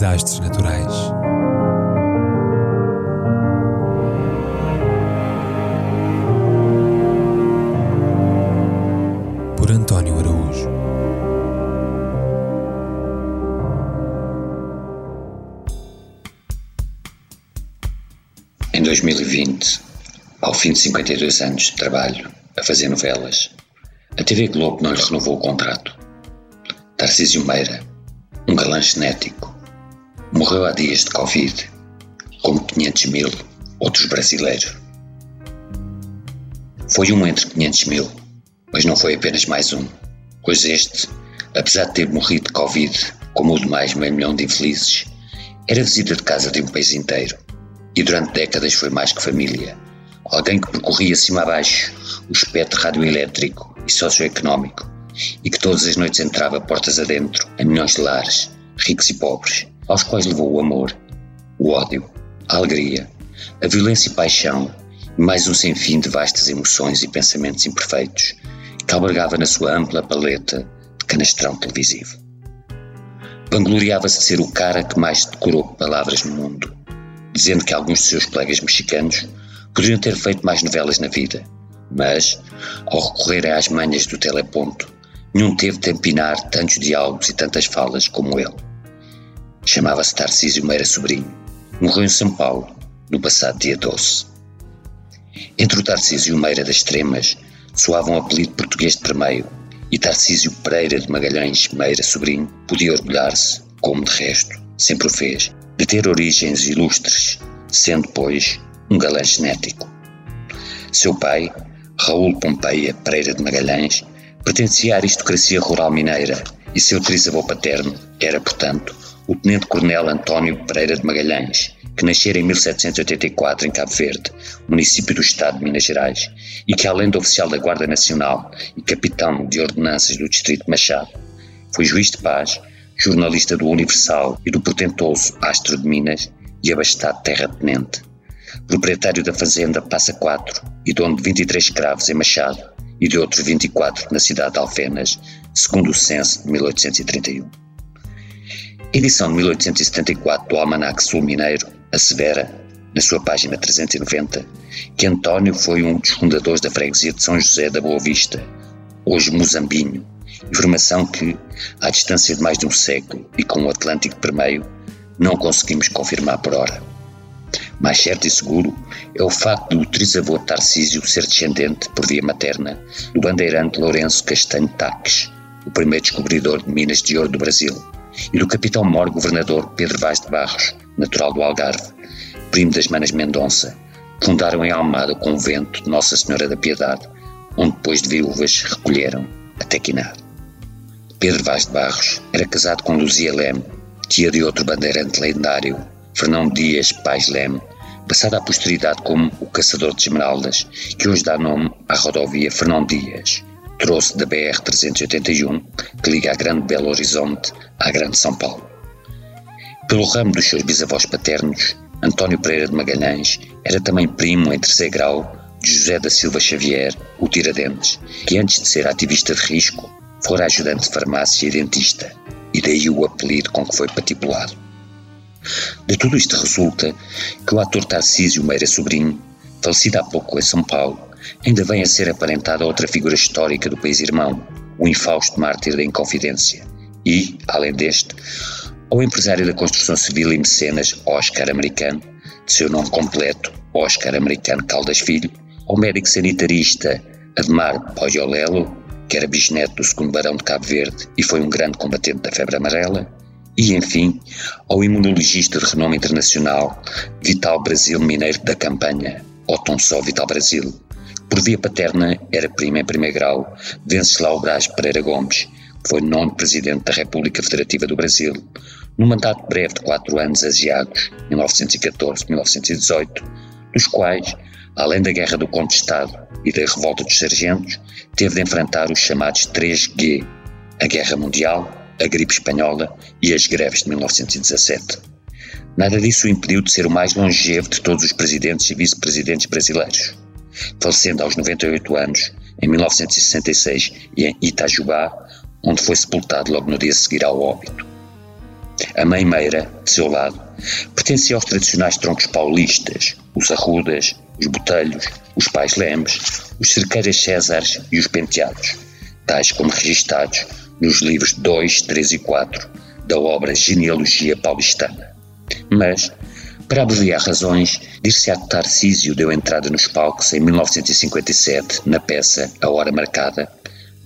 desastres naturais. Por António Araújo. Em 2020, ao fim de 52 anos de trabalho a fazer novelas, a TV Globo não lhe renovou o contrato. Tarcísio Meira, um galã genético, morreu há dias de Covid, como 500 mil outros brasileiros. Foi um entre 500 mil, mas não foi apenas mais um, pois este, apesar de ter morrido de Covid, como o demais meio milhão de infelizes, era visita de casa de um país inteiro e durante décadas foi mais que família. Alguém que percorria acima abaixo o espectro radioelétrico e socioeconómico e que todas as noites entrava portas adentro a milhões de lares, ricos e pobres, aos quais levou o amor, o ódio, a alegria, a violência e paixão e mais um sem fim de vastas emoções e pensamentos imperfeitos que albergava na sua ampla paleta de canastrão televisivo. Vangloriava-se ser o cara que mais decorou palavras no mundo, dizendo que alguns de seus colegas mexicanos poderiam ter feito mais novelas na vida, mas, ao recorrerem às manhas do teleponto, nenhum teve de empinar tantos diálogos e tantas falas como ele. Chamava-se Tarcísio Meira Sobrinho. Morreu em São Paulo, no passado dia 12. Entre o Tarcísio Meira das Extremas soava um apelido português de primeiro, e Tarcísio Pereira de Magalhães Meira Sobrinho podia orgulhar-se, como de resto sempre o fez, de ter origens ilustres, sendo, pois, um galã genético. Seu pai, Raul Pompeia Pereira de Magalhães, pertencia à aristocracia rural mineira e seu trisavô paterno era, portanto, o tenente-coronel António Pereira de Magalhães, que nascera em 1784 em Cabo Verde, município do estado de Minas Gerais, e que, além de oficial da Guarda Nacional e capitão de ordenanças do distrito de Machado, foi juiz de paz, jornalista do Universal e do portentoso Astro de Minas e abastado terra-tenente proprietário da fazenda Passa Quatro e dono de 23 escravos em Machado e de outros 24 na cidade de Alfenas, segundo o censo de 1831. Edição de 1874 do Almanac Sul Mineiro assevera, na sua página 390, que António foi um dos fundadores da freguesia de São José da Boa Vista, hoje Mozambinho, informação que, à distância de mais de um século e com o Atlântico por meio, não conseguimos confirmar por hora. Mais certo e seguro é o facto do trisavô Tarcísio ser descendente, por via materna, do bandeirante Lourenço Castanho Taques, o primeiro descobridor de minas de ouro do Brasil, e do capitão-mor governador Pedro Vaz de Barros, natural do Algarve, primo das Manas Mendonça, fundaram em Almada o convento de Nossa Senhora da Piedade, onde depois de viúvas recolheram até Quinar. Pedro Vaz de Barros era casado com Luzia Leme, tia de outro bandeirante lendário, Fernão Dias Pais Leme, passado à posteridade como o Caçador de Esmeraldas, que hoje dá nome à rodovia Fernão Dias, trouxe da BR-381, que liga a Grande Belo Horizonte à Grande São Paulo. Pelo ramo dos seus bisavós paternos, António Pereira de Magalhães era também primo em terceiro grau de José da Silva Xavier, o Tiradentes, que antes de ser ativista de risco, fora ajudante de farmácia e dentista, e daí o apelido com que foi patipulado. De tudo isto resulta que o ator Tarcísio Meira Sobrinho, falecido há pouco em São Paulo, ainda vem a ser aparentado a outra figura histórica do país irmão, o infausto mártir da Inconfidência, e, além deste, ao empresário da construção civil e mecenas Oscar Americano, de seu nome completo Oscar Americano Caldas Filho, ao médico sanitarista Admar Pogiolelo, que era bisneto do segundo barão de Cabo Verde e foi um grande combatente da febre amarela, e, enfim, ao imunologista de renome internacional Vital Brasil Mineiro da Campanha, tão só Vital Brasil, por via paterna era prima em primeiro grau Venceslau Braz Pereira Gomes, que foi nono presidente da República Federativa do Brasil, num mandato breve de quatro anos asiagos, 1914-1918, dos quais, além da Guerra do Contestado e da Revolta dos Sargentos, teve de enfrentar os chamados 3G, a Guerra Mundial, a gripe espanhola e as greves de 1917. Nada disso o impediu de ser o mais longevo de todos os presidentes e vice-presidentes brasileiros, falecendo aos 98 anos em 1966 em Itajubá, onde foi sepultado logo no dia a seguir ao óbito. A mãe Meira, de seu lado, pertencia aos tradicionais troncos paulistas, os Arrudas, os Botelhos, os Pais Lembes, os Cerqueiras Césares e os Penteados, tais como registados nos livros 2, 3 e 4 da obra Genealogia Paulistana. Mas, para abreviar razões, dir-se-á que Tarcísio deu entrada nos palcos em 1957 na peça A Hora Marcada,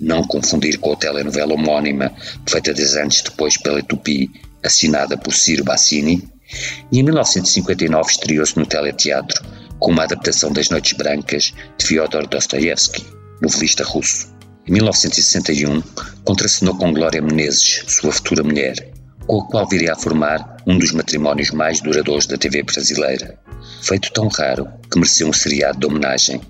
não confundir com a telenovela homónima feita 10 anos depois pela Tupi, assinada por Ciro Bassini, e em 1959 estreou-se no teleteatro com uma adaptação das Noites Brancas de Fyodor Dostoevsky, novelista russo. Em 1961, contracenou com Glória Menezes, sua futura mulher, com a qual viria a formar um dos matrimónios mais duradouros da TV brasileira. Feito tão raro que mereceu um seriado de homenagem,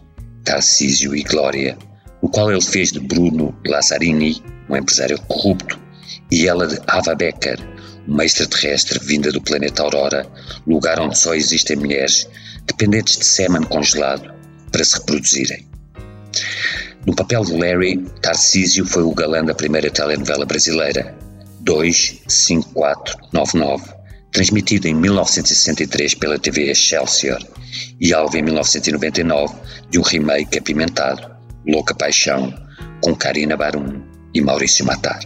Tarcísio e Glória, no qual ele fez de Bruno Lazzarini, um empresário corrupto, e ela de Ava Becker, uma extraterrestre vinda do planeta Aurora, lugar onde só existem mulheres dependentes de sêmen congelado para se reproduzirem. No papel de Larry, Tarcísio foi o galã da primeira telenovela brasileira, 25499, transmitido em 1963 pela TV Excelsior e alvo em 1999 de um remake apimentado, Louca Paixão, com Karina Barum e Maurício Matar.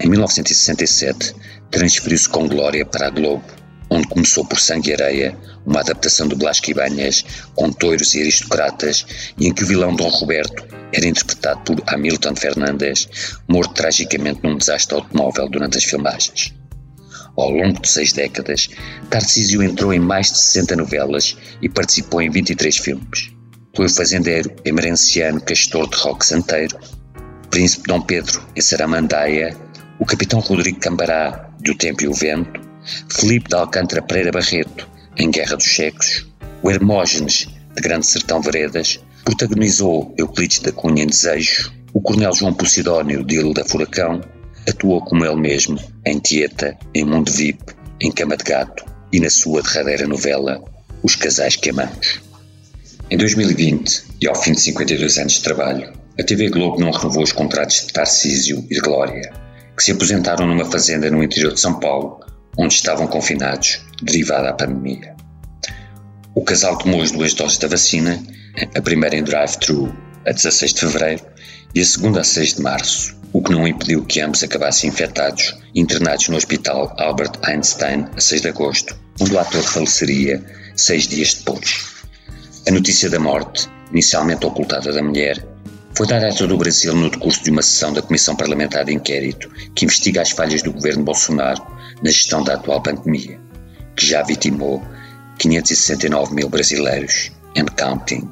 Em 1967, transferiu-se com glória para a Globo, onde começou por Sangue e Areia, uma adaptação de Blasco Ibanez com toiros e aristocratas, e em que o vilão Dom Roberto era interpretado por Hamilton Fernandes, morto tragicamente num desastre automóvel durante as filmagens. Ao longo de seis décadas, Tarcísio entrou em mais de 60 novelas e participou em 23 filmes. Foi fazendeiro emerenciano Castor de Roque Santeiro, Príncipe Dom Pedro em Saramandaia, o Capitão Rodrigo Cambará de O Tempo e o Vento, Felipe de Alcântara Pereira Barreto em Guerra dos Checos, o Hermógenes de Grande Sertão Veredas, protagonizou Euclides da Cunha em Desejo, o Coronel João Posidónio de Ilha da Furacão, atuou como ele mesmo em Tieta, em Mundo VIP, em Cama de Gato e na sua derradeira novela Os Casais que Amamos. Em 2020, e ao fim de 52 anos de trabalho, a TV Globo não renovou os contratos de Tarcísio e de Glória, que se aposentaram numa fazenda no interior de São Paulo, onde estavam confinados, derivada da pandemia. O casal tomou as duas doses da vacina, a primeira em drive-thru a 16 de fevereiro e a segunda a 6 de março, o que não impediu que ambos acabassem infectados e internados no Hospital Albert Einstein a 6 de agosto, onde o ator faleceria seis dias depois. A notícia da morte, inicialmente ocultada da mulher, foi dada a todo o Brasil no decurso de uma sessão da Comissão Parlamentar de Inquérito que investiga as falhas do governo Bolsonaro na gestão da atual pandemia, que já vitimou 569 mil brasileiros and counting.